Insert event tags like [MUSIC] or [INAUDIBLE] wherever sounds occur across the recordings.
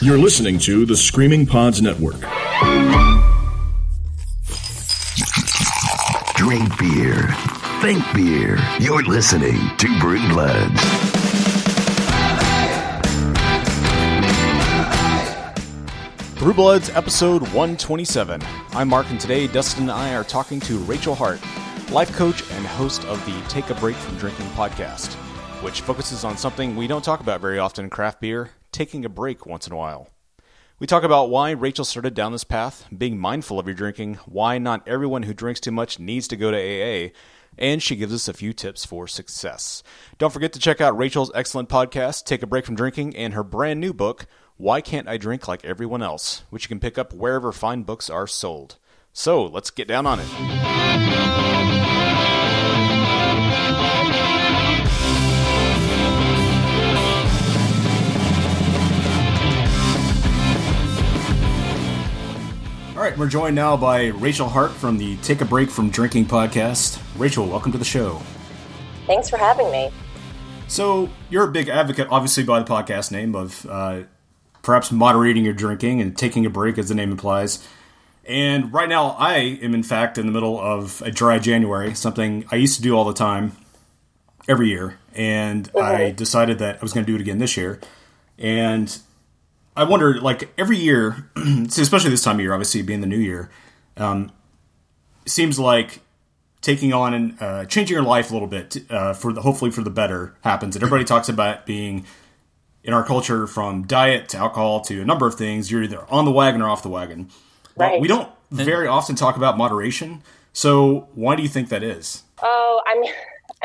You're listening to the Screaming Pods Network. Drink beer. Think beer. You're listening to Brew Bloods. Brew Bloods, episode 127. I'm Mark, and today Dustin and I are talking to Rachel Hart, life coach and host of the Take a Break from Drinking podcast, which focuses on something we don't talk about very often craft beer taking a break once in a while. We talk about why Rachel started down this path, being mindful of your drinking, why not everyone who drinks too much needs to go to AA, and she gives us a few tips for success. Don't forget to check out Rachel's excellent podcast, Take a Break from Drinking, and her brand new book, Why Can't I Drink Like Everyone Else, which you can pick up wherever fine books are sold. So let's get down on it. Right, we're joined now by Rachel Hart from the Take a Break from Drinking podcast. Rachel, welcome to the show. Thanks for having me. So, you're a big advocate, obviously, by the podcast name, of uh, perhaps moderating your drinking and taking a break, as the name implies. And right now, I am, in fact, in the middle of a dry January, something I used to do all the time every year. And I decided that I was going to do it again this year. And I wonder, like every year, [CLEARS THROAT] especially this time of year, obviously being the new year, um, seems like taking on and uh, changing your life a little bit uh, for the, hopefully for the better happens. And everybody talks about being in our culture from diet to alcohol to a number of things. You're either on the wagon or off the wagon. But Right. we don't very often talk about moderation. So why do you think that is? Oh, I mean,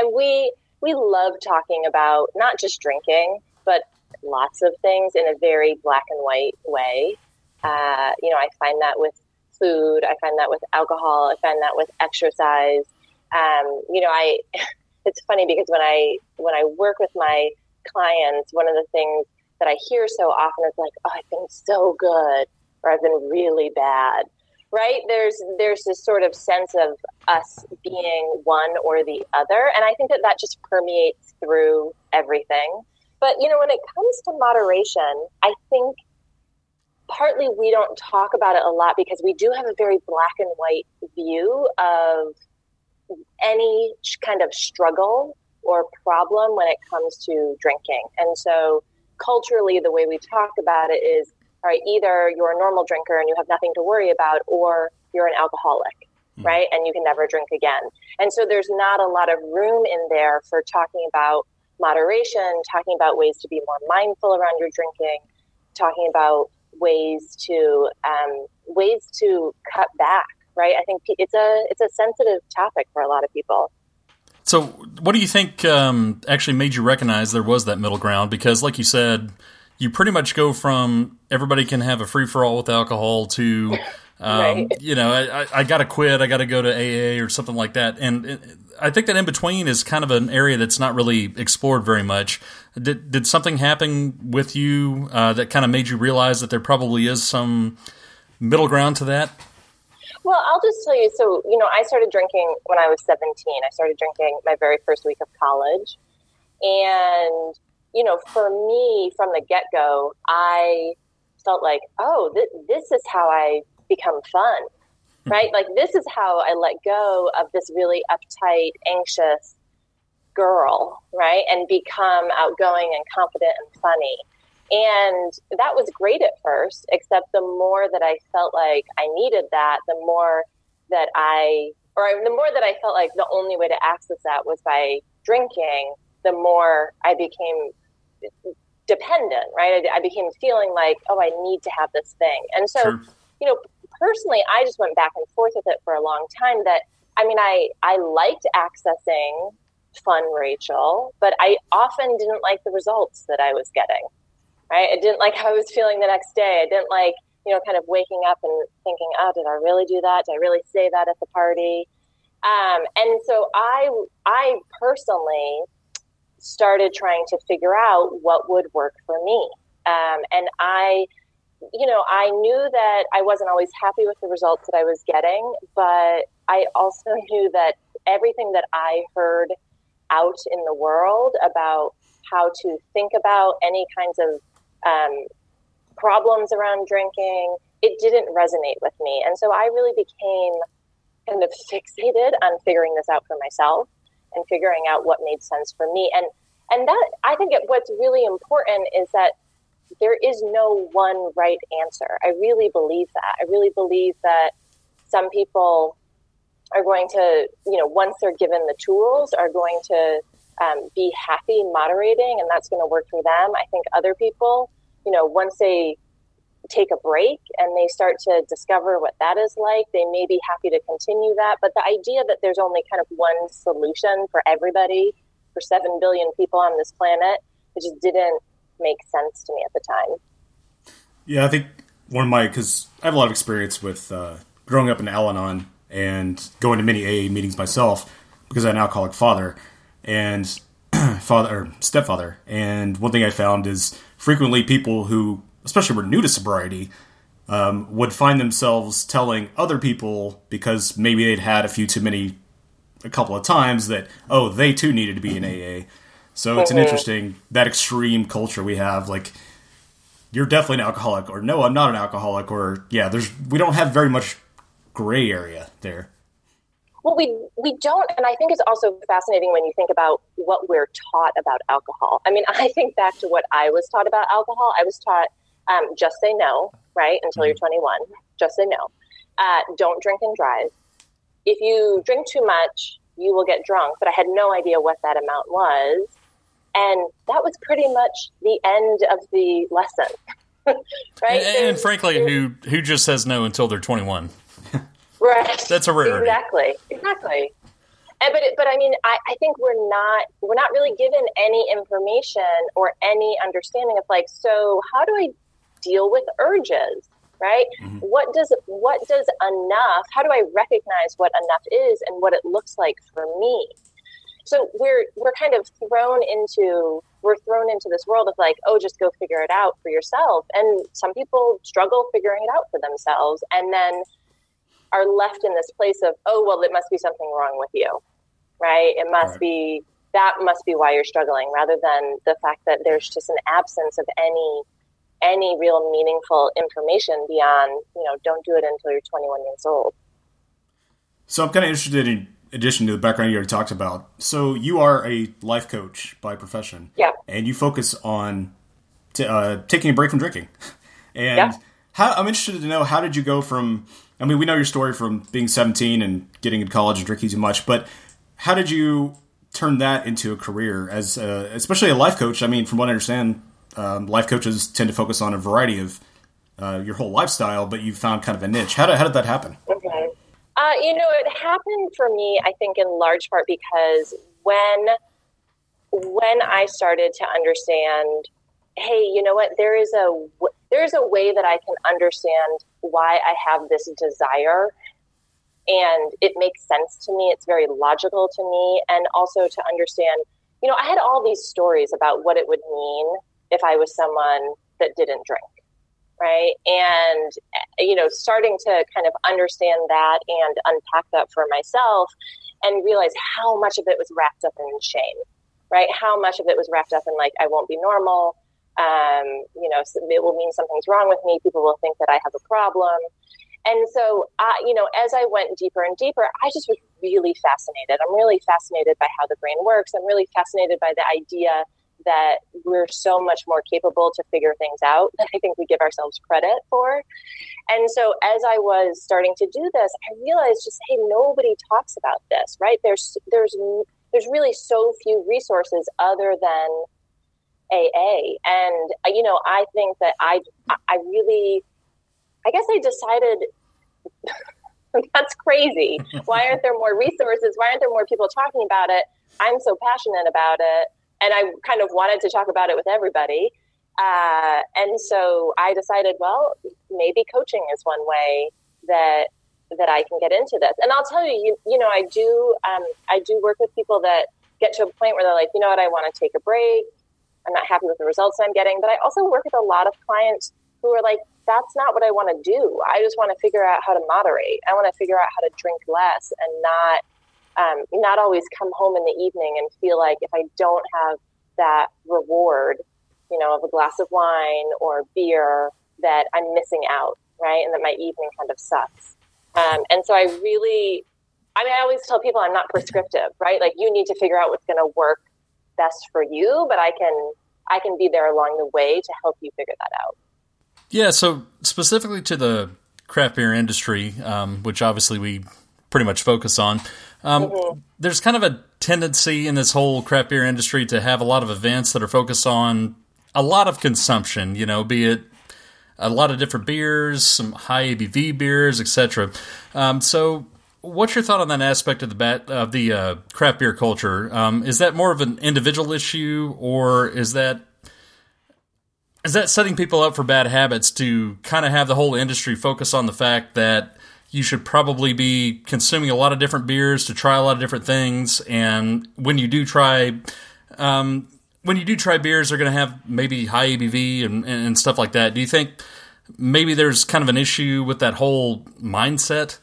[LAUGHS] we we love talking about not just drinking, but lots of things in a very black and white way. Uh, you know, I find that with food. I find that with alcohol. I find that with exercise. Um, you know, I [LAUGHS] it's funny because when I when I work with my clients, one of the things that I hear so often is like, "Oh, I've been so good," or "I've been really bad." Right? There's there's this sort of sense of us being one or the other, and I think that that just permeates through everything. But you know, when it comes to moderation, I think partly we don't talk about it a lot because we do have a very black and white view of any kind of struggle or problem when it comes to drinking. And so culturally the way we talk about it is all right, either you're a normal drinker and you have nothing to worry about or you're an alcoholic. Hmm. Right. And you can never drink again. And so there's not a lot of room in there for talking about moderation, talking about ways to be more mindful around your drinking, talking about ways to um, ways to cut back. Right. I think it's a it's a sensitive topic for a lot of people. So, what do you think um, actually made you recognize there was that middle ground? Because, like you said, you pretty much go from everybody can have a free for all with alcohol to, [LAUGHS] um, Right. you know, I, I, I got to quit, I got to go to AA or something like that. And it, I think that in between is kind of an area that's not really explored very much. Did, did something happen with you uh, that kind of made you realize that there probably is some middle ground to that? Well, I'll just tell you. So, you know, I started drinking when I was 17. I started drinking my very first week of college. And, you know, for me, from the get go, I felt like, oh, th- this is how I become fun, right? like, this is how I let go of this really uptight, anxious girl, right? And become outgoing and confident and funny. And that was great at first, except the more that I felt like I needed that, the more that I, or the more that I felt like the only way to access that was by drinking, the more I became dependent, right? I, I became feeling like, oh, I need to have this thing. And so, Sure. you know, personally, I just went back and forth with it for a long time that, I mean, I, I liked accessing fun Rachel, but I often didn't like the results that I was getting right? I didn't like how I was feeling the next day. I didn't like, you know, kind of waking up and thinking, oh, did I really do that? Did I really say that at the party? Um, and so I, I personally started trying to figure out what would work for me. Um, and I, you know, I knew that I wasn't always happy with the results that I was getting, but I also [LAUGHS] knew that everything that I heard out in the world about how to think about any kinds of um, problems around drinking, it didn't resonate with me. And so I really became kind of [LAUGHS] fixated on figuring this out for myself and figuring out what made sense for me. And and that I think it, what's really important is that there is no one right answer. I really believe that. I really believe that some people are going to, you know, once they're given the tools, are going to um, be happy moderating, and that's going to work for them. I think other people, you know, once they take a break and they start to discover what that is like, they may be happy to continue that. But the idea that there's only kind of one solution for everybody, for 7 billion people on this planet, it just didn't make sense to me at the time. Yeah, I think one of my, because I have a lot of experience with uh, growing up in Al Anon and going to many AA meetings myself because I had an alcoholic father and [CLEARS THROAT] father or stepfather. And one thing I found is frequently people who especially were new to sobriety, um, would find themselves telling other people because maybe they'd had a few too many a couple of times that oh they too needed to be in AA. So it's an mm-hmm. interesting that extreme culture we have like you're definitely an alcoholic or no I'm not an alcoholic or yeah there's we don't have very much gray area there. Well, we we don't, and I think it's also fascinating when you think about what we're taught about alcohol. I mean, [LAUGHS] I think back to what I was taught about alcohol. I was taught um, just say no, right? Until you're mm-hmm. 21. Just say no. Uh, don't drink and drive. If you drink too much, you will get drunk. But I had no idea what that amount was. And that was pretty much the end of the lesson. [LAUGHS] right? And, and frankly, who who just says no until they're 21? [LAUGHS] right. That's a rarity. Exactly. Exactly. And, but it, but I mean, I, I think we're not we're not really given any information or any understanding of like, so how do I deal with urges right mm-hmm. what does what does enough how do i recognize what enough is and what it looks like for me so we're we're kind of thrown into we're thrown into this world of like oh just go figure it out for yourself and some people struggle figuring it out for themselves and then are left in this place of oh well it must be something wrong with you right it must right. be that must be why you're struggling rather than the fact that there's just an absence of any any real meaningful information beyond, you know, don't do it until you're 21 years old. So I'm kind of interested in addition to the background you already talked about. So you are a life coach by profession. Yeah. And you focus on t- uh, taking a break from drinking. [LAUGHS] And yeah. how, I'm interested to know how did you go from, I mean, we know your story from being 17 and getting in college and drinking too much, but how did you turn that into a career as, a, especially a life coach? I mean, from what I understand, um, life coaches tend to focus on a variety of uh, your whole lifestyle, but you found kind of a niche. How did, how did that happen? Uh, you know, it happened for me, I think, in large part because when when I started to understand, hey, you know what, there is a there's a way that I can understand why I have this desire, and it makes sense to me. It's very logical to me, and also to understand. You know, I had all these stories about what it would mean if I was someone that didn't drink. Right. And, you know, starting to kind of understand that and unpack that for myself and realize how much of it was wrapped up in shame, right? How much of it was wrapped up in like, I won't be normal. Um, you know, it will mean something's wrong with me. People will think that I have a problem. And so, uh, you know, as I went deeper and deeper, I just was really fascinated. I'm really fascinated by how the brain works. I'm really fascinated by the idea that we're so much more capable to figure things out I think we give ourselves credit for. And so as I was starting to do this, I realized just hey, nobody talks about this, right? There's there's there's really so few resources other than AA. And you know, I think that I I really I guess I decided [LAUGHS] that's crazy. Why aren't there more resources? Why aren't there more people talking about it? I'm so passionate about it and I kind of wanted to talk about it with everybody. Uh, and so I decided, well, maybe coaching is one way that that I can get into this. And I'll tell you, you, you know, I do um, I do work with people that get to a point where they're like, you know what, I want to take a break. I'm not happy with the results I'm getting. But I also work with a lot of clients who are like, that's not what I want to do. I just want to figure out how to moderate. I want to figure out how to drink less and not um, not always come home in the evening and feel like if I don't have that reward, you know, of a glass of wine or beer that I'm missing out, right? And that my evening kind of sucks. Um, and so I really, I mean, I always tell people I'm not prescriptive, right? Like you need to figure out what's going to work best for you, but I can, I can be there along the way to help you figure that out. Yeah. So specifically to the craft beer industry, um, which obviously we pretty much focus on, um, mm-hmm. there's kind of a tendency in this whole craft beer industry to have a lot of events that are focused on a lot of consumption, you know, be it a lot of different beers, some high ABV beers, etc. Um, so, what's your thought on that aspect of the bat, of the uh, craft beer culture? Um, is that more of an individual issue, or is that is that setting people up for bad habits to kind of have the whole industry focus on the fact that you should probably be consuming a lot of different beers to try a lot of different things. And when you do try, um, when you do try beers, they're going to have maybe high ABV and, and stuff like that. Do you think maybe there's kind of an issue with that whole mindset?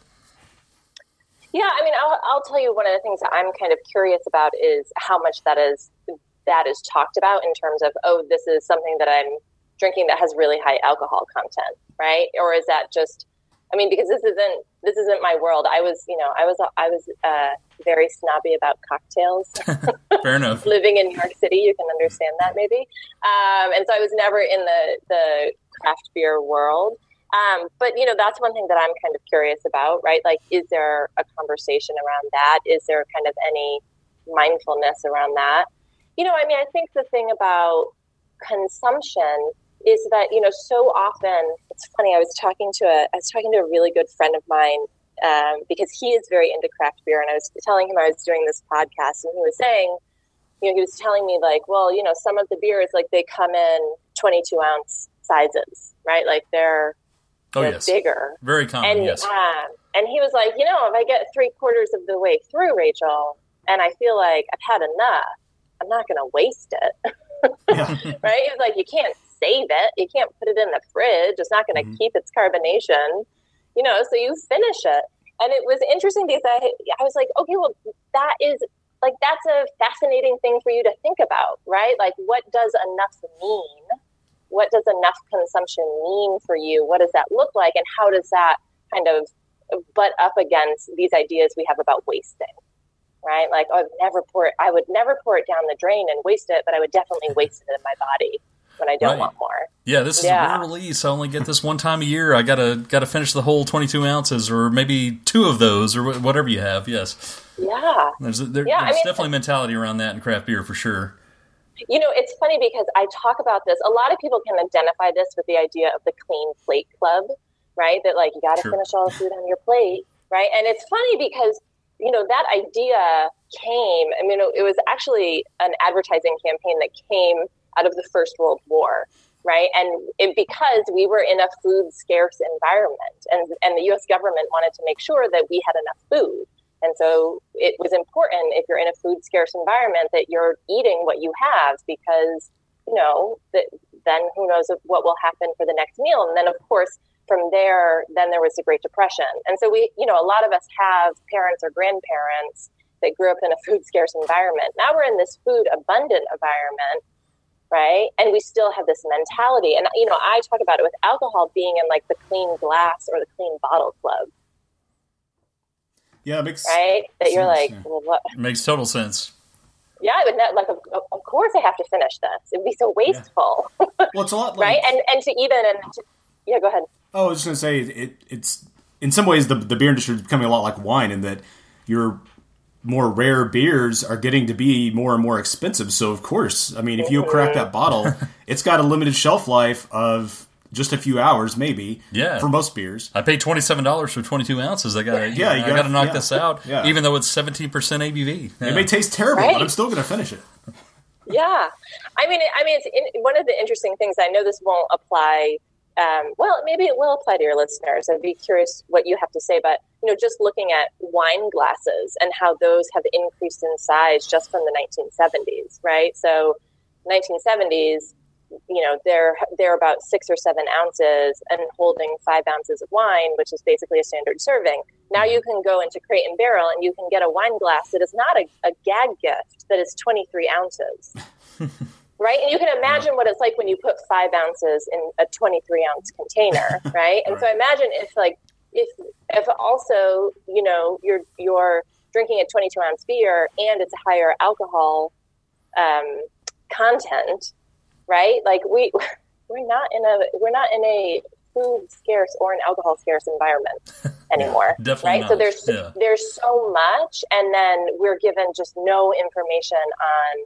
Yeah, I mean, I'll, I'll tell you one of the things that I'm kind of curious about is how much that is that is talked about in terms of oh, this is something that I'm drinking that has really high alcohol content, right? Or is that just I mean, because this isn't this isn't my world. I was, you know, I was I was uh, very snobby about cocktails. [LAUGHS] Fair enough. Living in New York City, you can understand that maybe. Um, and so I was never in the the craft beer world. Um, but you know, that's one thing that I'm kind of curious about, right? Like, is there a conversation around that? Is there kind of any mindfulness around that? You know, I mean, I think the thing about consumption is that you know so often it's funny i was talking to a i was talking to a really good friend of mine um, because he is very into craft beer and i was telling him i was doing this podcast and he was saying you know he was telling me like well you know some of the beers like they come in 22 ounce sizes right like they're, oh, yes. bigger very common and, yes um, and he was like you know if i get three quarters of the way through rachel and i feel like i've had enough i'm not going to waste it yeah. [LAUGHS] right? It's like you can't save it. You can't put it in the fridge. It's not going to mm-hmm. keep its carbonation, you know, so you finish it. And it was interesting because I, I was like, okay, well, that is like, that's a fascinating thing for you to think about, right? Like, what does enough mean? What does enough consumption mean for you? What does that look like? And how does that kind of butt up against these ideas we have about wasting? right? Like oh, I would never pour it. I would never pour it down the drain and waste it, but I would definitely waste it in my body when I don't right. want more. Yeah, this is yeah. a release. I only get this one time a year. I gotta gotta finish the whole twenty two ounces, or maybe two of those, or whatever you have. Yes. Yeah. There's there, yeah, there's I mean, definitely mentality around that in craft beer for sure. You know, it's funny because I talk about this. A lot of people can identify this with the idea of the clean plate club, right? That like you got to sure. finish all the food on your plate, right? And it's funny because you know, that idea came, I mean, it was actually an advertising campaign that came out of the First World War, right? And it, because we were in a food scarce environment, and, and the US government wanted to make sure that we had enough food. And so it was important if you're in a food scarce environment that you're eating what you have because, you know, that then who knows what will happen for the next meal. And then, of course, from there, then there was the Great Depression. And so we, you know, a lot of us have parents or grandparents that grew up in a food scarce environment. Now we're in this food abundant environment, right? And we still have this mentality. And, you know, I talk about it with alcohol being in like the clean glass or the clean bottle club. Yeah, it makes right. That sense, you're like, yeah. well, what? It makes total sense. Yeah, I would not like. Of, of course, I have to finish this. It'd be so wasteful. Yeah. [LAUGHS] Well, it's a lot, like, right? And and to even and to, yeah, go ahead. Oh, I was just going to say it, it's in some ways the the beer industry is becoming a lot like wine in that your more rare beers are getting to be more and more expensive. So of course, I mean, if you crack that bottle, [LAUGHS] it's got a limited shelf life of just a few hours, maybe. Yeah. For most beers, I paid twenty seven dollars for twenty two ounces. I got yeah, you I got to knock yeah. this out. Yeah. Even though it's seventeen percent ABV, yeah. it may taste terrible, right? but I'm still going to finish it. yeah, I mean, I mean, it's in, one of the interesting things. I know this won't apply um, well, maybe it will apply to your listeners. I'd be curious what you have to say. But you know, just looking at wine glasses and how those have increased in size just from the 1970s, right? So, 1970s, you know, they're they're about six or seven ounces and holding five ounces of wine, which is basically a standard serving. Now you can go into Crate and Barrel and you can get a wine glass that is not a, a gag gift that is 23 ounces. [LAUGHS] right? And you can imagine what it's like when you put five ounces in a 23 ounce container, [LAUGHS] right? And right. so imagine if like if if also you know you're you're drinking a 22 ounce beer and it's a higher alcohol um, content, right? Like we [LAUGHS] we're not in a we're not in a food scarce or an alcohol scarce environment [LAUGHS] anymore. yeah, definitely right. Not. So there's yeah. there's so much, and then we're given just no information on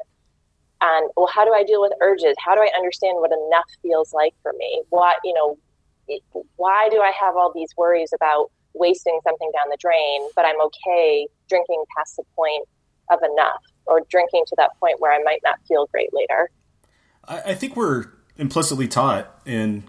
well, how do I deal with urges? How do I understand what enough feels like for me? What you know, why do I have all these worries about wasting something down the drain, but I'm okay drinking past the point of enough, or drinking to that point where I might not feel great later. I, I think we're implicitly taught in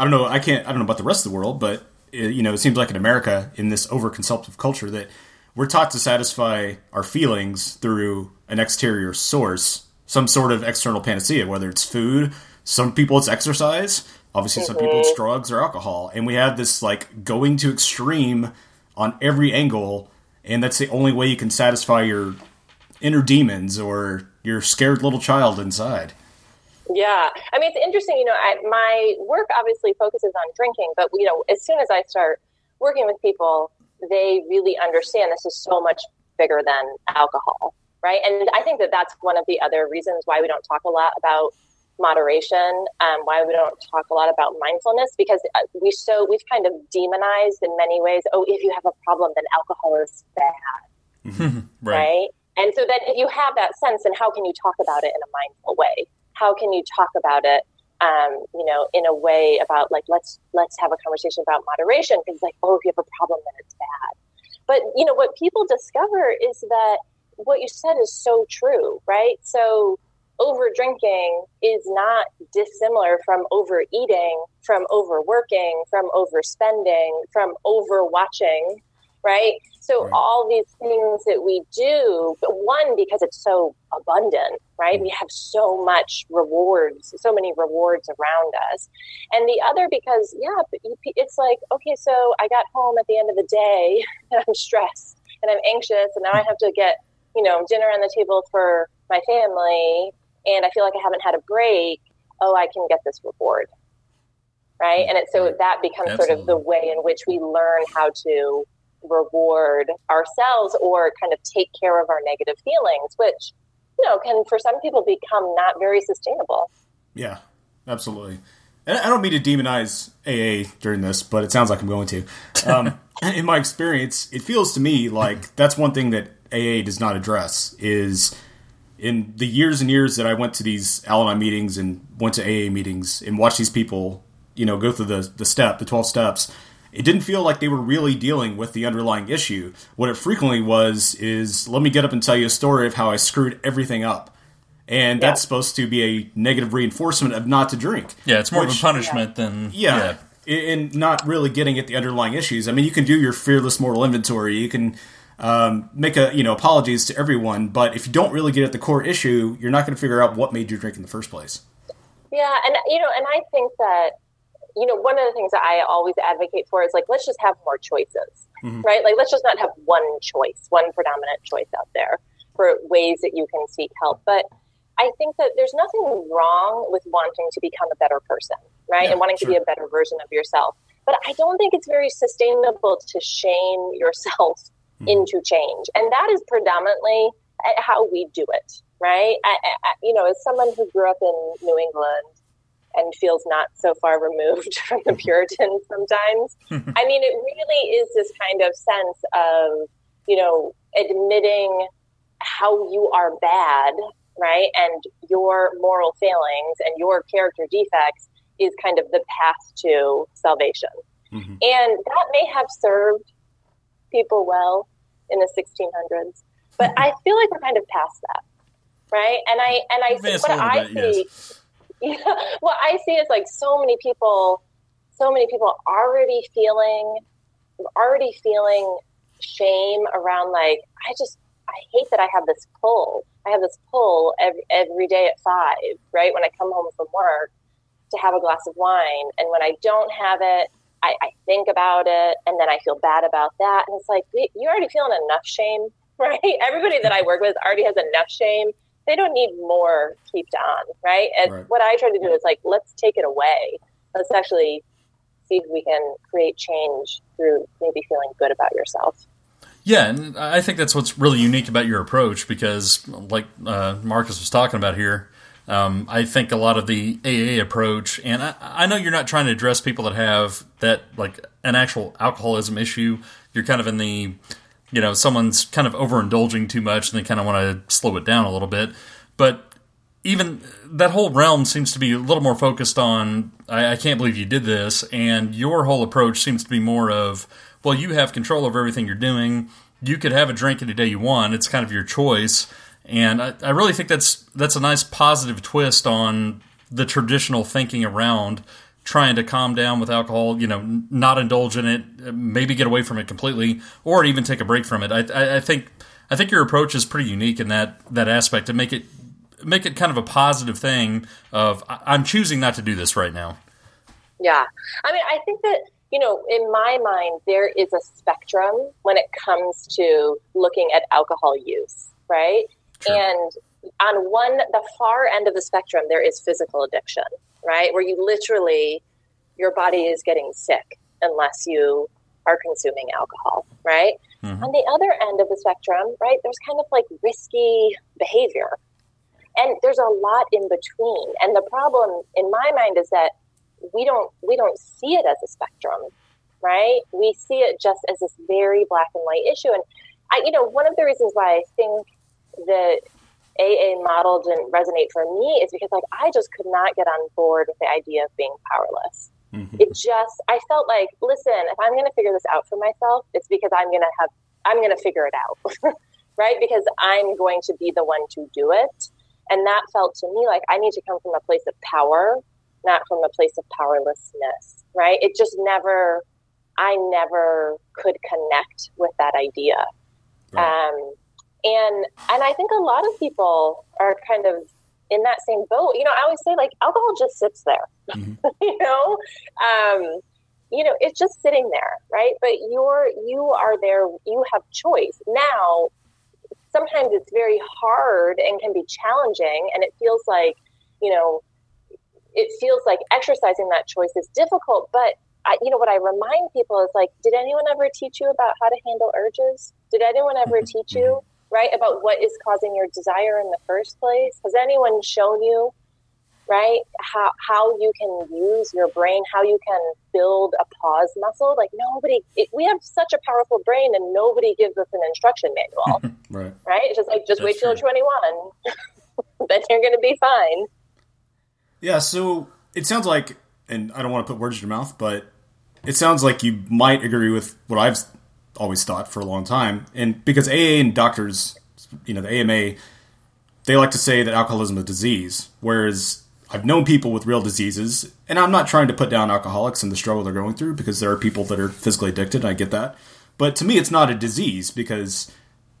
I don't know. I can't. I don't know about the rest of the world, but it, you know, it seems like in America, in this overconsumptive culture, that we're taught to satisfy our feelings through an exterior source, some sort of external panacea, whether it's food. Some people it's exercise. Obviously, mm-hmm. some people it's drugs or alcohol, and we have this like going to extreme on every angle, and that's the only way you can satisfy your inner demons or your scared little child inside. Yeah, I mean it's interesting. You know, I, my work obviously focuses on drinking, but you know, as soon as I start working with people, they really understand this is so much bigger than alcohol, right? And I think that that's one of the other reasons why we don't talk a lot about moderation, um, why we don't talk a lot about mindfulness, because uh, we so we've kind of demonized in many ways. Oh, if you have a problem, then alcohol is bad, [LAUGHS] right. right? And so then, if you have that sense, then how can you talk about it in a mindful way? how can you talk about it um, you know, in a way about like let's let's have a conversation about moderation because like oh if you have a problem then it's bad. But you know what people discover is that what you said is so true, right? So over drinking is not dissimilar from overeating, from overworking, from overspending, from overwatching, right? So right. all these things that we do, one because it's so abundant, right? Mm-hmm. We have so much rewards, so many rewards around us, and the other because yeah, it's like okay, so I got home at the end of the day [LAUGHS] and I'm stressed and I'm anxious, and now I have to get you know dinner on the table for my family, and I feel like I haven't had a break. Oh, I can get this reward right? And it, so that becomes Absolutely. sort of the way in which we learn how to reward ourselves or kind of take care of our negative feelings, which, you know, can for some people become not very sustainable. Yeah, absolutely. And I don't mean to demonize AA during this, but it sounds like I'm going to. Um, [LAUGHS] in my experience, it feels to me like [CLEARS THROAT] that's one thing that AA does not address is in the years and years that I went to these Al-Anon meetings and went to AA meetings and watched these people, you know, go through the the step, the 12 steps it didn't feel like they were really dealing with the underlying issue. What it frequently was is let me get up and tell you a story of how I screwed everything up. And yeah. that's supposed to be a negative reinforcement of not to drink. Yeah, it's more which, of a punishment yeah. than. Yeah, yeah. And not really getting at the underlying issues. I mean, you can do your fearless moral inventory. You can um, make a you know apologies to everyone, but if you don't really get at the core issue, you're not going to figure out what made you drink in the first place. Yeah, and you know, and I think that you know, one of the things that I always advocate for is like, let's just have more choices, mm-hmm. right? Like, let's just not have one choice, one predominant choice out there for ways that you can seek help. But I think that there's nothing wrong with wanting to become a better person, right? Yeah, and wanting sure. to be a better version of yourself. But I don't think it's very sustainable to shame [LAUGHS] yourself mm-hmm. into change. And that is predominantly eh, how we do it, right? I, I, you know, as someone who grew up in New England, and feels not so far removed [LAUGHS] from the hmm. Puritans sometimes. [LAUGHS] Hmm. I mean, it really is this kind of sense of, you know, admitting how you are bad, right? And your moral failings and your character defects is kind of the path to salvation. Mm-hmm. And that may have served people well in the 1600s, but I feel like we're kind of past that, right? And I and I what I bit, see yes. [LAUGHS] Yeah. What I see is like so many people, so many people already feeling, already feeling shame around like, I just, I hate that I have this pull. I have this pull every, every day at five, right? When I come home from work to have a glass of wine. And when I don't have it, I, I think about it and then I feel bad about that. And it's like, you're already feeling enough shame, [LAUGHS] right? Everybody that I work with already has enough shame they don't need more kept on, right? And Right. what I try to do is like, let's take it away. Let's actually see if we can create change through maybe feeling good about yourself. Yeah, and I think that's what's really unique about your approach because, like uh, Marcus was talking about here, um, I think a lot of the AA approach, and I, I know you're not trying to address people that have that like an actual alcoholism issue. You're kind of in the, you know, someone's kind of overindulging too much, and they kind of want to slow it down a little bit. But even that whole realm seems to be a little more focused on I, I can't believe you did this and your whole approach seems to be more of well you have control over everything you're doing you could have a drink any day you want it's kind of your choice and I, I really think that's that's a nice positive twist on the traditional thinking around trying to calm down with alcohol you know not indulge in it uh, maybe get away from it completely or even take a break from it i, I, I think I think your approach is pretty unique in that that aspect to make it make it kind of a positive thing of I'm choosing not to do this right now. Yeah. I mean, I think that, you know, in my mind, there is a spectrum when it comes to looking at alcohol use, right? Sure. And on one, the far end of the spectrum, there is physical addiction, right? Where you literally, your body is getting sick unless you are consuming alcohol, right? Mhm. On the other end of the spectrum, right, there's kind of like risky behavior. And there's a lot in between. And the problem in my mind is that we don't we don't see it as a spectrum, right? We see it just as this very black and white issue. And I, you know, one of the reasons why I think the AA model didn't resonate for me is because like I just could not get on board with the idea of being powerless. Mhm. It just I felt like, listen, if I'm going to figure this out for myself, it's because I'm going to have I'm going to figure it out. [LAUGHS] right? Because I'm going to be the one to do it. And that felt to me like I need to come from a place of power, not from a place of powerlessness, right? It just never, I never could connect with that idea. Right. Um, and and I think a lot of people are kind of in that same boat. You know, I always say like alcohol just sits there. Mhm. [LAUGHS] you know, um, you know, it's just sitting there, right? But you're you are there. You have choice now. Sometimes it's very hard and can be challenging, and it feels like you know, it feels like exercising that choice is difficult. But I, you know, what I remind people is like, did anyone ever teach you about how to handle urges? Did anyone ever mm-hmm. teach you, right, about what is causing your desire in the first place? Has anyone shown you, right, how, how you can use your brain, how you can build a pause muscle? Like, nobody, it, we have such a powerful brain and nobody gives us an instruction manual, [LAUGHS] Right. right? It's just like, just wait till you're 21, [LAUGHS] then you're going to be fine. Yeah, so it sounds like, and I don't want to put words in your mouth, but it sounds like you might agree with what I've always thought for a long time. And because AA and doctors, you know, the AMA, they like to say that alcoholism is a disease, whereas I've known people with real diseases, and I'm not trying to put down alcoholics and the struggle they're going through because there are people that are physically addicted, and I get that. But to me, it's not a disease because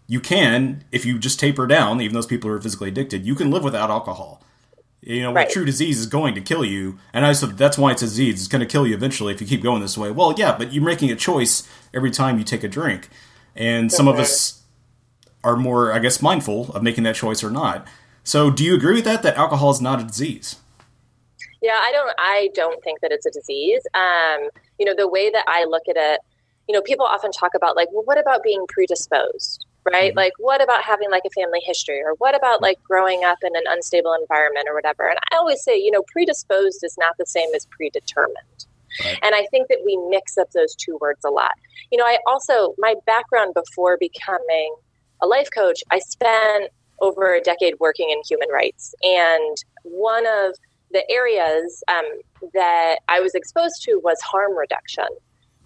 you can, if you just taper down, even those people who are physically addicted, you can live without alcohol. You know, Right. what true disease is going to kill you. And I said, that's why it's a disease. It's going to kill you eventually if you keep going this way. Well, yeah, but you're making a choice every time you take a drink. And some of us are more, I guess, mindful of making that choice or not. So do you agree with that, that alcohol is not a disease? Yeah, I don't. I don't think that it's a disease. Um, you know, the way that I look at it, you know, people often talk about like, well, what about being predisposed, right? Like, what about having like a family history, or what about like growing up in an unstable environment, or whatever? And I always say, you know, predisposed is not the same as predetermined. Right. And I think that we mix up those two words a lot. You know, I also my background before becoming a life coach, I spent over a decade working in human rights, and one of the areas um, that I was exposed to was harm reduction.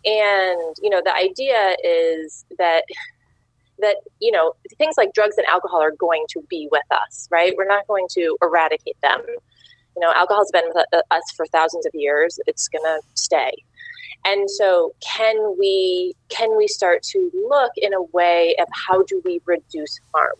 And, you know, the idea is that that you know things like drugs and alcohol are going to be with us right? We're not going to eradicate them. You know alcohol's been with us for thousands of years. It's going to stay. And so can we can we start to look in a way of how do we reduce harm?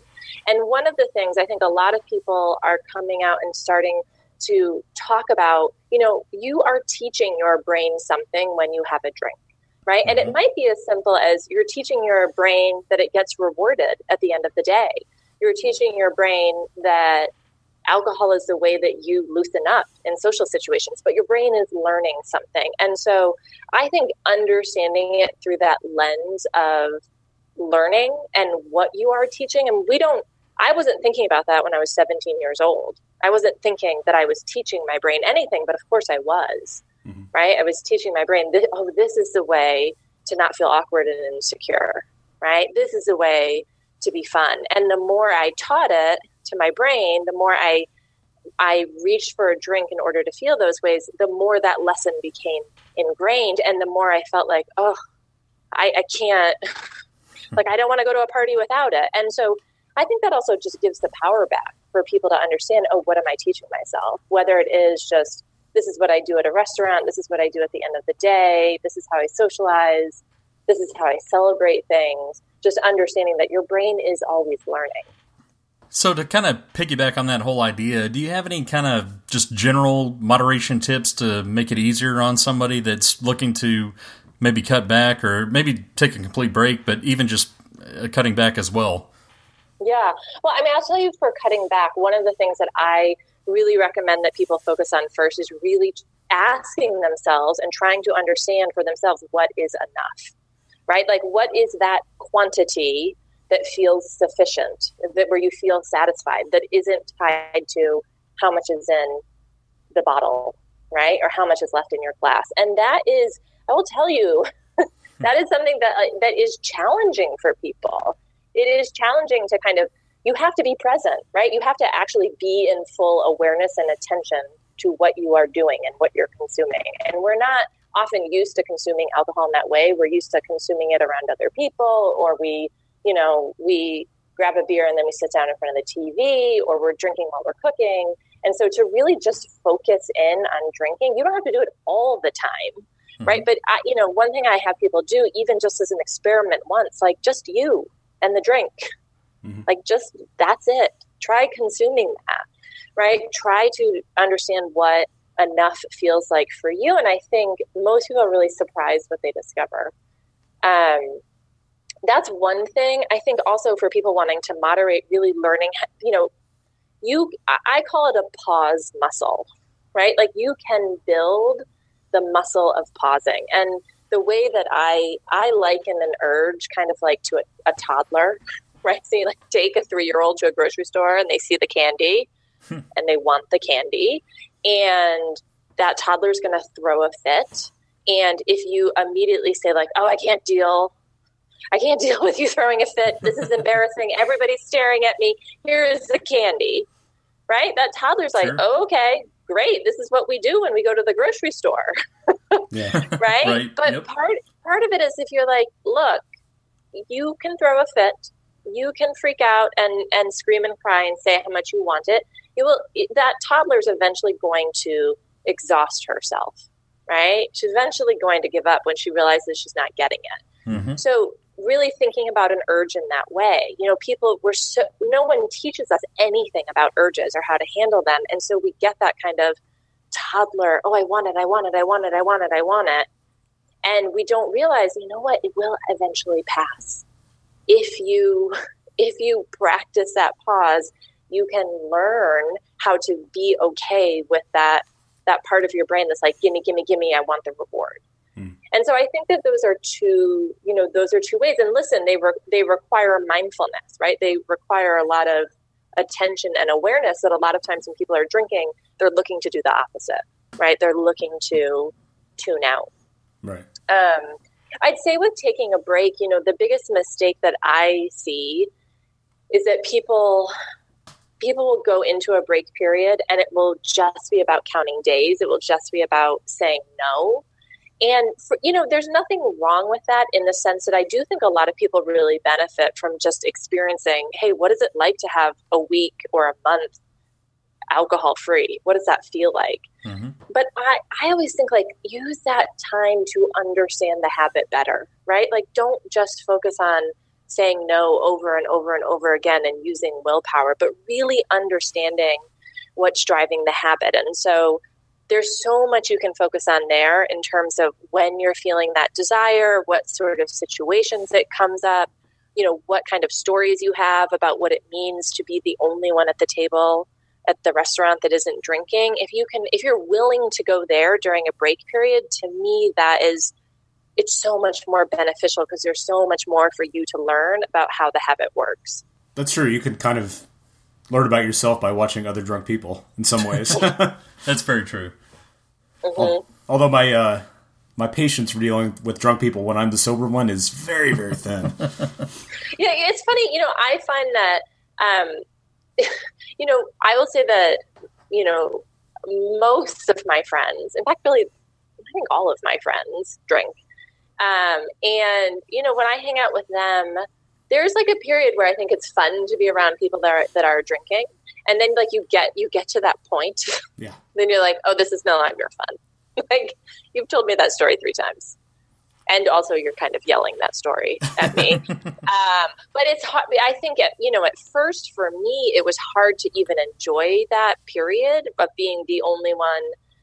And one of the things i think a lot of people are coming out and starting to talk about you know you are teaching your brain something when you have a drink right and it mm-hmm. might be as simple as you're teaching your brain that it gets rewarded at the end of the day you're teaching your brain that alcohol is the way that you loosen up in social situations, but your brain is learning something. And so I think understanding it through that lens of learning and what you are teaching, and we don't, I wasn't thinking about that when I was 17 years old. I wasn't thinking that I was teaching my brain anything, but of course I was, mm-hmm. right? I was teaching my brain, oh, this is the way to not feel awkward and insecure, right? This is the way to be fun. And the more I taught it, to my brain, the more I I reached for a drink in order to feel those ways, the more that lesson became ingrained, and the more I felt like, oh, I, I can't, [LAUGHS] like I don't want to go to a party without it. And so I think that also just gives the power back for people to understand, oh, what am I teaching myself? Whether it is just this is what I do at a restaurant, this is what I do at the end of the day, this is how I socialize, this is how I celebrate things. Just understanding that your brain is always learning. So to kind of piggyback on that whole idea, do you have any kind of just general moderation tips to make it easier on somebody that's looking to maybe cut back or maybe take a complete break, but even just uh, cutting back as well? Yeah. Well, I mean, I'll tell you for cutting back, one of the things that I really recommend that people focus on first is really asking themselves and trying to understand for themselves what is enough, right? Like, what is that quantity that feels sufficient, that where you feel satisfied, that isn't tied to how much is in the bottle, right? Or how much is left in your glass. And that is, I will tell you, [LAUGHS] that is something that uh, that is challenging for people. It is challenging to kind of you have to be present, right? You have to actually be in full awareness and attention to what you are doing and what you're consuming. And we're not often used to consuming alcohol in that way. We're used to consuming it around other people or we you know, we grab a beer and then we sit down in front of the TV or we're drinking while we're cooking. And so to really just focus in on drinking, you don't have to do it all the time. Mm-hmm. Right. But, I, you know, one thing I have people do, even just as an experiment once, like just you and the drink, mm-hmm. like just that's it. Try consuming that. Right. Try to understand what enough feels like for you. And I think most people are really surprised what they discover. Um, that's one thing. I think also for people wanting to moderate, really learning, you know, you, I call it a pause muscle, right? Like you can build the muscle of pausing. And the way that I, I liken an urge kind of like to a, a toddler, right? So you like take a three year old to a grocery store and they see the candy hmm. and they want the candy. And that toddler's going to throw a fit. And if you immediately say, like, oh, I can't deal I can't [LAUGHS] deal with you throwing a fit. This is embarrassing. Everybody's staring at me. Here is the candy. Right? That toddler's like, oh, okay, great. This is what we do when we go to the grocery store. yeah. [LAUGHS] right? right? But yep. part part of it is if you're like, look, you can throw a fit, you can freak out and and scream and cry and say how much you want it. You will that toddler's eventually going to exhaust herself, right? She's eventually going to give up when she realizes she's not getting it. Mm-hmm. So really thinking about an urge in that way. You know, people were so, no one teaches us anything about urges or how to handle them. And so we get that kind of toddler, oh, I want it, I want it, I want it, I want it, I want it. And we don't realize, you know what, it will eventually pass. If you if you practice that pause, you can learn how to be okay with that that part of your brain that's like, gimme, gimme, gimme, I want the reward. And so I think that those are two, you know, those are two ways. And listen, they re- they require mindfulness, right? They require a lot of attention and awareness that a lot of times when people are drinking, they're looking to do the opposite, right? They're looking to tune out. Right. Um, I'd say with taking a break, you know, the biggest mistake that I see is that people people will go into a break period and it will just be about counting days. It will just be about saying no. And, for, you know, there's nothing wrong with that in the sense that I do think a lot of people really benefit from just experiencing, hey, what is it like to have a week or a month alcohol free? What does that feel like? Mm-hmm. But I, I always think like use that time to understand the habit better, right? Like don't just focus on saying no over and over and over again and using willpower, but really understanding what's driving the habit. And so, there's so much you can focus on there in terms of when you're feeling that desire, what sort of situations it comes up, you know, what kind of stories you have about what it means to be the only one at the table at the restaurant that isn't drinking. If you can, if you're willing to go there during a break period, to me, that is, it's so much more beneficial because there's so much more for you to learn about how the habit works. That's true. You can kind of learn about yourself by watching other drunk people in some ways. [LAUGHS] [LAUGHS] That's very true. Mm-hmm. Although my uh, my patience for dealing with drunk people when I'm the sober one is very very thin. [LAUGHS] yeah, it's funny. You know, I find that um, [LAUGHS] you know I will say that you know most of my friends, in fact, really, I think all of my friends drink. Um, and you know, when I hang out with them, there's like a period where I think it's fun to be around people that are that are drinking, and then like you get you get to that point, yeah. [LAUGHS] then you're like, oh, this is no longer fun. [LAUGHS] like you've told me that story three times, and also you're kind of yelling that story at me. [LAUGHS] um, but it's hard. I think it, you know, at first for me, it was hard to even enjoy that period of being the only one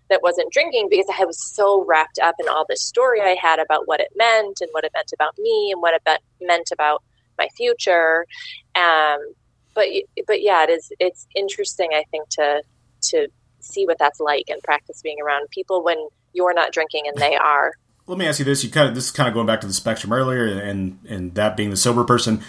that wasn't drinking because I was so wrapped up in all this story I had about what it meant and what it meant about me and what it meant about my future. Um, but but yeah, it is it's interesting. I think to to see what that's like and practice being around people when you're not drinking and they are. Let me ask you this: You kind of this is kind of going back to the spectrum earlier, and and that being the sober person.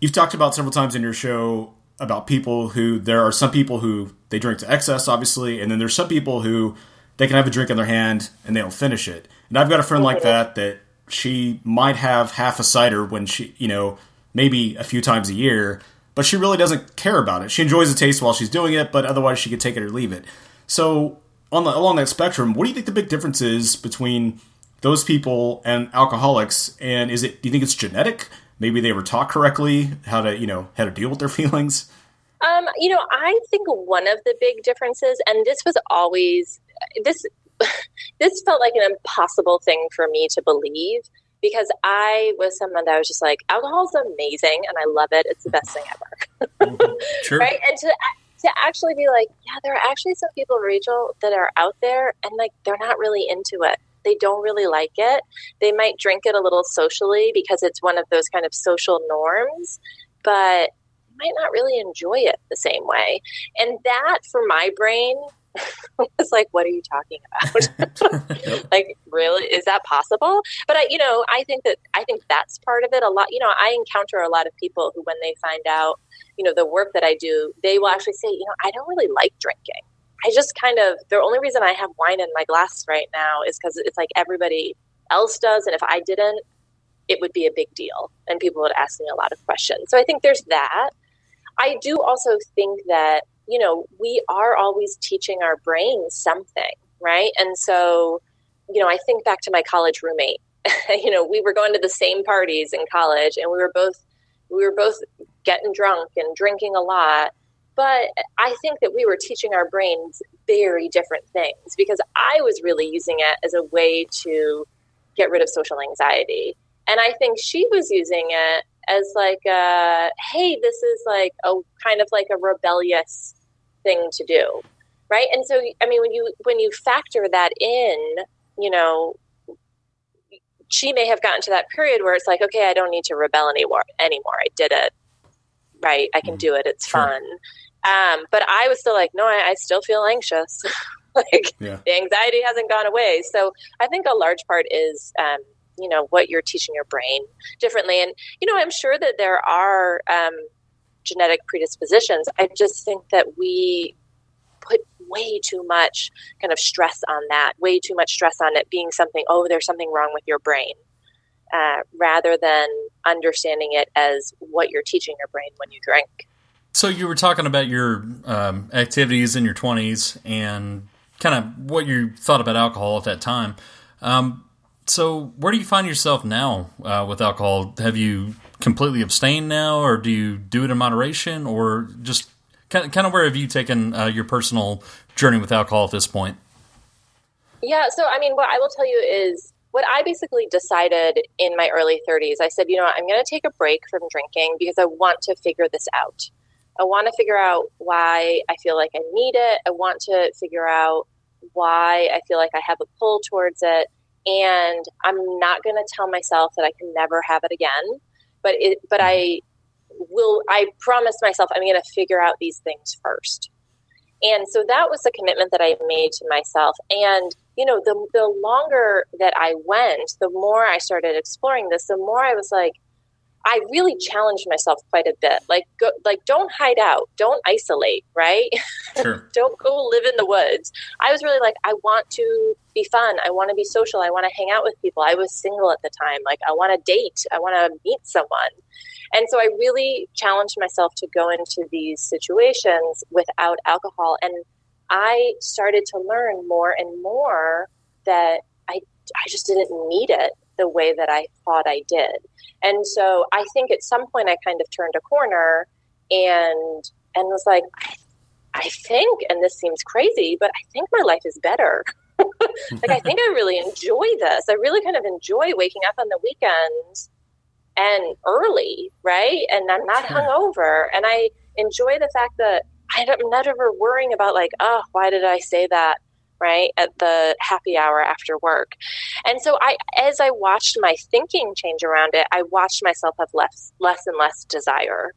You've talked about several times in your show about people who there are some people who they drink to excess, obviously, and then there's some people who they can have a drink in their hand and they don't finish it. And I've got a friend like that that she might have half a cider when she, you know, maybe a few times a year, but she really doesn't care about it. She enjoys the taste while she's doing it, but otherwise she could take it or leave it. So, on the, along that spectrum, what do you think the big difference is between those people and alcoholics? And is it? Do you think it's genetic? Maybe they were taught correctly how to, you know, how to deal with their [LAUGHS] feelings. Um, you know, I think one of the big differences, and this was always this [LAUGHS] this felt like an impossible thing for me to believe because I was someone that was just like, alcohol is amazing and I love it. It's the best thing ever. mm-hmm. [LAUGHS] Sure. Right. And to, to actually be like, yeah, there are actually some people, Rachel, that are out there and like they're not really into it. They don't really like it. They might drink it a little socially because it's one of those kind of social norms, but might not really enjoy it the same way. And that for my brain [LAUGHS] was like, what are you talking about? [LAUGHS] [LAUGHS] like, really? Is that possible? But I, you know, I think that, I think that's part of it a lot. You know, I encounter a lot of people who, when they find out, you know, the work that I do, they will actually say, you know, I don't really like drinking. I just kind of, the only reason I have wine in my glass right now is because it's like everybody else does. And if I didn't, it would be a big deal. And people would ask me a lot of questions. So I think there's that. I do also think that you know, we are always teaching our brains something, right? And so, you know, I think back to my college roommate. [LAUGHS] you know, we were going to the same parties in college and we were both we were both getting drunk and drinking a lot. But I think that we were teaching our brains very different things because I was really using it as a way to get rid of social anxiety. And I think she was using it as like a hey this is like a kind of like a rebellious thing to do right and so i mean when you when you factor that in you know she may have gotten to that period where it's like okay i don't need to rebel anymore anymore i did it right i can mm. do it it's sure. fun um, but i was still like no i, I still feel anxious. [LAUGHS] Like yeah. the anxiety hasn't gone away. So i think a large part is um, you know what you're teaching your brain differently. And you know i'm sure that there are um, genetic predispositions. I just think that we put way too much kind of stress on that way too much stress on it being something oh there's something wrong with your brain uh, rather than understanding it as what you're teaching your brain when you drink so you were talking about your um, activities in your 20s and kind of what you thought about alcohol at that time um, so, where do you find yourself now uh, with alcohol? Have you completely abstained now, or do you do it in moderation, or just kind of, kind of where have you taken uh, your personal journey with alcohol at this point? Yeah, so I mean, what I will tell you is what I basically decided in my early 30s. I said, you know, I'm going to take a break from drinking because I want to figure this out. I want to figure out why I feel like I need it. I want to figure out why I feel like I have a pull towards it and I'm not going to tell myself that I can never have it again but it, but I will, I promise myself I'm going to figure out these things first. And so that was the commitment that I made to myself. And, you know, the, the longer that I went, the more I started exploring this, the more I was like, I really challenged myself quite a bit. Like, go, like don't hide out, don't isolate, right? [LAUGHS] Sure. don't go live in the woods. I was really like, I want to be fun. I want to be social. I want to hang out with people. I was single at the time. Like, I want to date. I want to meet someone. And so I really challenged myself to go into these situations without alcohol. And I started to learn more and more that I, I just didn't need it the way that I thought I did. And so I think at some point I kind of turned a corner and and was like, I, think, and this seems crazy, but I think my life is better. [LAUGHS] like I think I really enjoy this. I really kind of enjoy waking up on the weekends and early, right? And I'm not hungover, and I enjoy the fact that I'm not ever worrying about like, oh, why did I say that? Right at the happy hour after work. And so i as i watched my thinking change around it i watched myself have less less and less desire.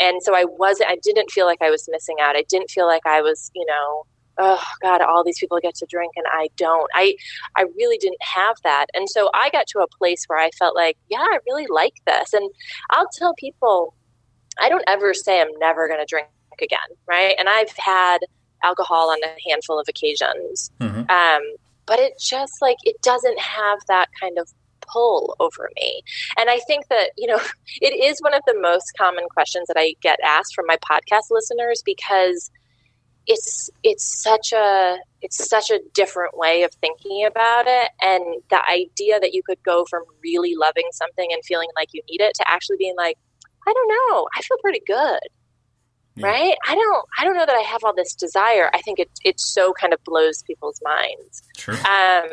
And so i wasn't i didn't feel like i was missing out. I didn't feel like i was you know oh god all these people get to drink and i don't. I i really didn't have that. And so i got to a place where i felt like yeah i really like this. And i'll tell people i don't ever say i'm never going to drink again right? And i've had alcohol on a handful of occasions. Mm-hmm. Um, but it just like it doesn't have that kind of pull over me. And I think that, you know, [LAUGHS] it is one of the most common questions that I get asked from my podcast listeners because it's it's such a it's such a different way of thinking about it and the idea that you could go from really loving something and feeling like you need it to actually being like I don't know, I feel pretty good yeah. right? I don't i don't know that i have all this desire. I think it it so kind of blows people's minds. Sure. um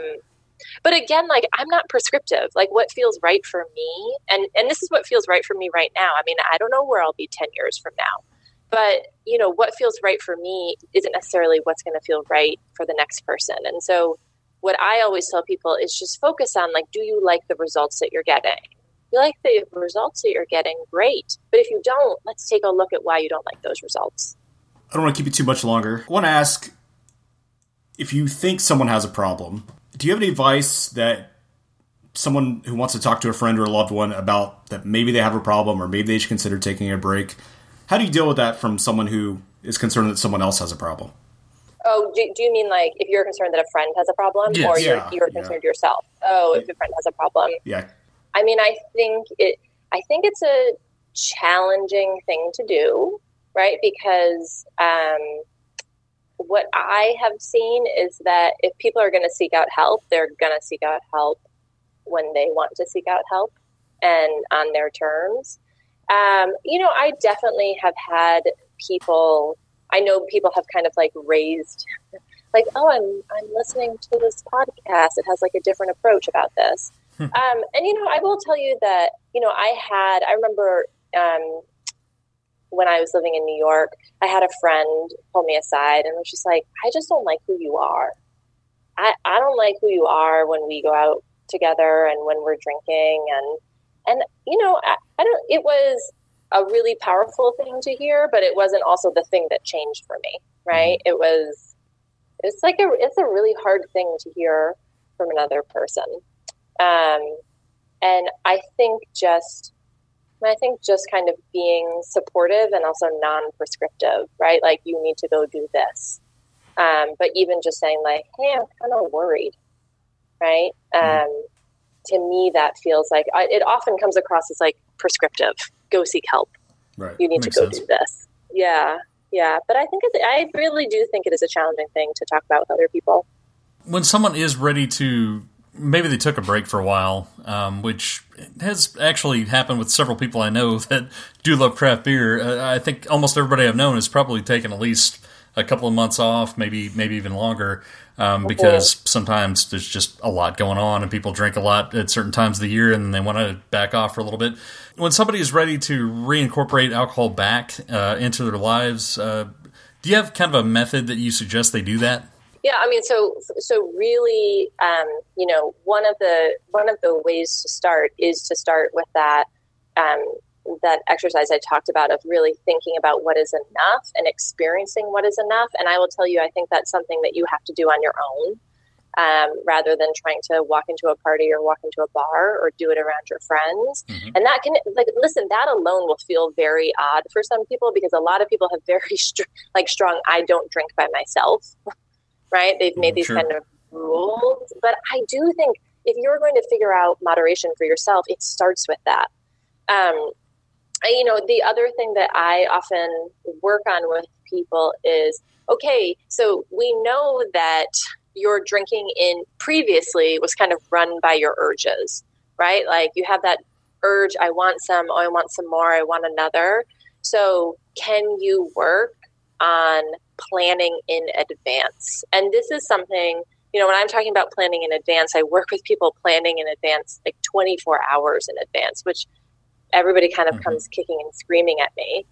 but again like i'm not prescriptive. Like what feels right for me and and this is what feels right for me right now. I mean i don't know where i'll be 10 years from now but you know what feels right for me isn't necessarily what's going to feel right for the next person. And so what i always tell people is just focus on like do you like the results that you're getting you like the results that you're getting, great. But if you don't, let's take a look at why you don't like those results. I don't want to keep you too much longer. I want to ask if you think someone has a problem, do you have any advice that someone who wants to talk to a friend or a loved one about that maybe they have a problem or maybe they should consider taking a break? How do you deal with that from someone who is concerned that someone else has a problem? Oh, do, do you mean like if you're concerned that a friend has a problem, yes, or you're, you're concerned yeah. yourself? Oh, if a friend has a problem. Yeah, I mean, I think it. I think it's a challenging thing to do, right? Because um, what I have seen is that if people are going to seek out help, they're going to seek out help when they want to seek out help and on their terms. Um, you know, I definitely have had people. I know people have kind of like raised, like, oh, I'm I'm listening to this podcast. It has like a different approach about this. [LAUGHS] Um, and you know, I will tell you that you know I had. I remember um, when I was living in New York, I had a friend pull me aside and was just like, "I just don't like who you are. I I don't like who you are when we go out together and when we're drinking and and you know, I, I don't. It was a really powerful thing to hear, but it wasn't also the thing that changed for me. Right? Mm-hmm. It was. It's like a. It's a really hard thing to hear from another person. Um, and I think just, I think just kind of being supportive and also non-prescriptive, right? Like you need to go do this. Um, but even just saying like, hey, I'm kind of worried, right? Mm-hmm. Um, to me, that feels like I, it often comes across as like prescriptive. Go seek help. Right. You need Makes to go sense. do this. Yeah, yeah. But I think it's, I really do think it is a challenging thing to talk about with other people. When someone is ready to maybe they took a break for a while, um, which has actually happened with several people I know [LAUGHS] that do love craft beer. Uh, I think almost everybody I've known has probably taken at least a couple of months off, maybe maybe even longer, um, because sometimes there's just a lot going on and people drink a lot at certain times of the year and they want to back off for a little bit. When somebody is ready to reincorporate alcohol back uh, into their lives, uh, do you have kind of a method that you suggest they do that? Yeah, I mean, so so really, um, you know, one of the one of the ways to start is to start with that um, that exercise I talked about of really thinking about what is enough and experiencing what is enough. And I will tell you, I think that's something that you have to do on your own. Um, rather than trying to walk into a party or walk into a bar or do it around your friends. Mm-hmm. And that can, like, listen, that alone will feel very odd for some people because a lot of people have very, [LAUGHS] str- like, strong, I don't drink by myself, right? They've made these kind of rules. But I do think if you're going to figure out moderation for yourself, it starts with that. Um, you know, the other thing that I often work on with people is okay, so we know that your drinking in previously was kind of run by your urges, right? Like you have that urge, I want some, oh, I want some more, I want another. So, can you work on planning in advance? And this is something, you know, when I'm talking about planning in advance, I work with people planning in advance, like 24 hours in advance, which everybody kind of mm-hmm. comes kicking and screaming at me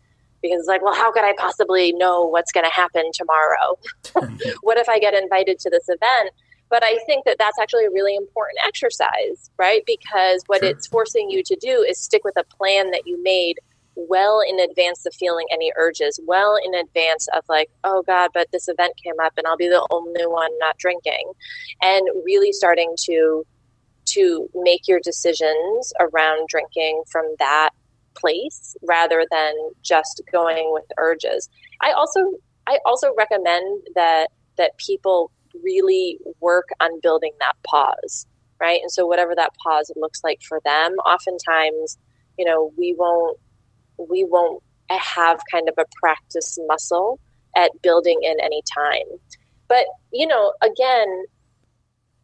because it's like, well, how could I possibly know what's going to happen tomorrow? [LAUGHS] what if I get invited to this event? But I think that that's actually a really important exercise, right? Because what sure. it's forcing you to do is stick with a plan that you made well in advance of feeling any urges, well in advance of like, oh God, but this event came up and I'll be the only one not drinking. And really starting to to make your decisions around drinking from that place rather than just going with urges. I also I also recommend that that people really work on building that pause, right? And so whatever that pause looks like for them, oftentimes, you know, we won't we won't have kind of a practice muscle at building in any time. But, you know, again,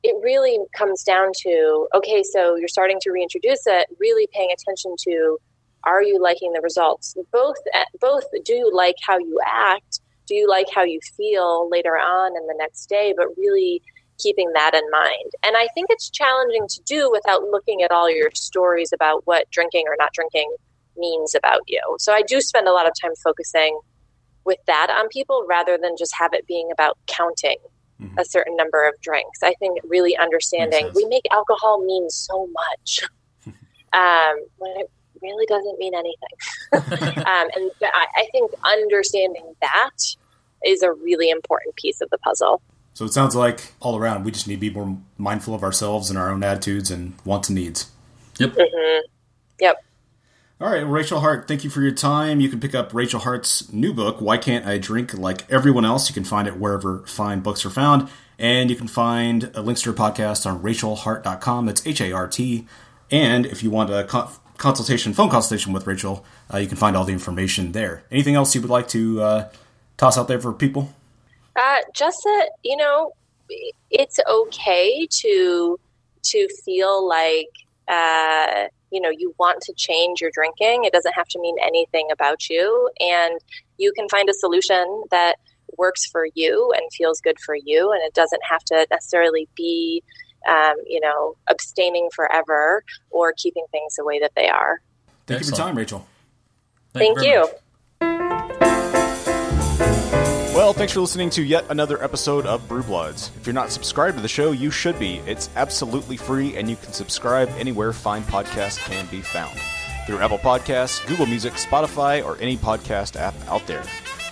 it really comes down to okay, so you're starting to reintroduce it, really paying attention to are you liking the results? Both eh, both do you like how you act, do you like how you feel later on in the next day, but really keeping that in mind. And I think it's challenging to do without looking at all your stories about what drinking or not drinking means about you. So I do spend a lot of time focusing with that on people rather than just have it being about counting mm-hmm. a certain number of drinks. I think really understanding we make alcohol mean so much [LAUGHS] um, when it really doesn't mean anything. [LAUGHS] um, and I, I think understanding that is a really important piece of the puzzle. So it sounds like all around we just need to be more mindful of ourselves and our own attitudes and wants and needs. Yep. Mm-hmm. Yep. All right, Rachel Hart, thank you for your time. You can pick up Rachel Hart's new book, Why Can't I Drink Like Everyone Else? You can find it wherever fine books are found. And you can find links to her podcast on rachelhart.com. That's H A R T. And if you want a co- consultation, phone consultation with Rachel, uh, you can find all the information there. Anything else you would like to uh, toss out there for people? Uh, just that, you know, it's okay to to feel like uh, you know you want to change your drinking it doesn't have to mean anything about you and you can find a solution that works for you and feels good for you and it doesn't have to necessarily be um, you know abstaining forever or keeping things the way that they are thank Excellent. you for your time rachel thank, thank you, you. Well, thanks for listening to yet another episode of Brew Bloods. If you're not subscribed to the show, you should be. It's absolutely free, and you can subscribe anywhere fine podcasts can be found through Apple Podcasts, Google Music, Spotify, or any podcast app out there.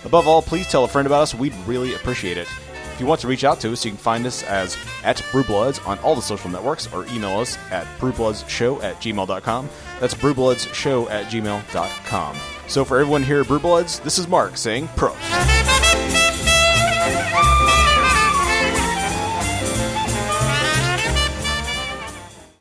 Above all, please tell a friend about us. We'd really appreciate it. If you want to reach out to us, you can find us as at Brewbloods on all the social networks or email us at brewbloodsshow at gmail.com. That's brewbloodsshow at gmail.com. So for everyone here at Brewbloods, this is Mark saying prost. Bye.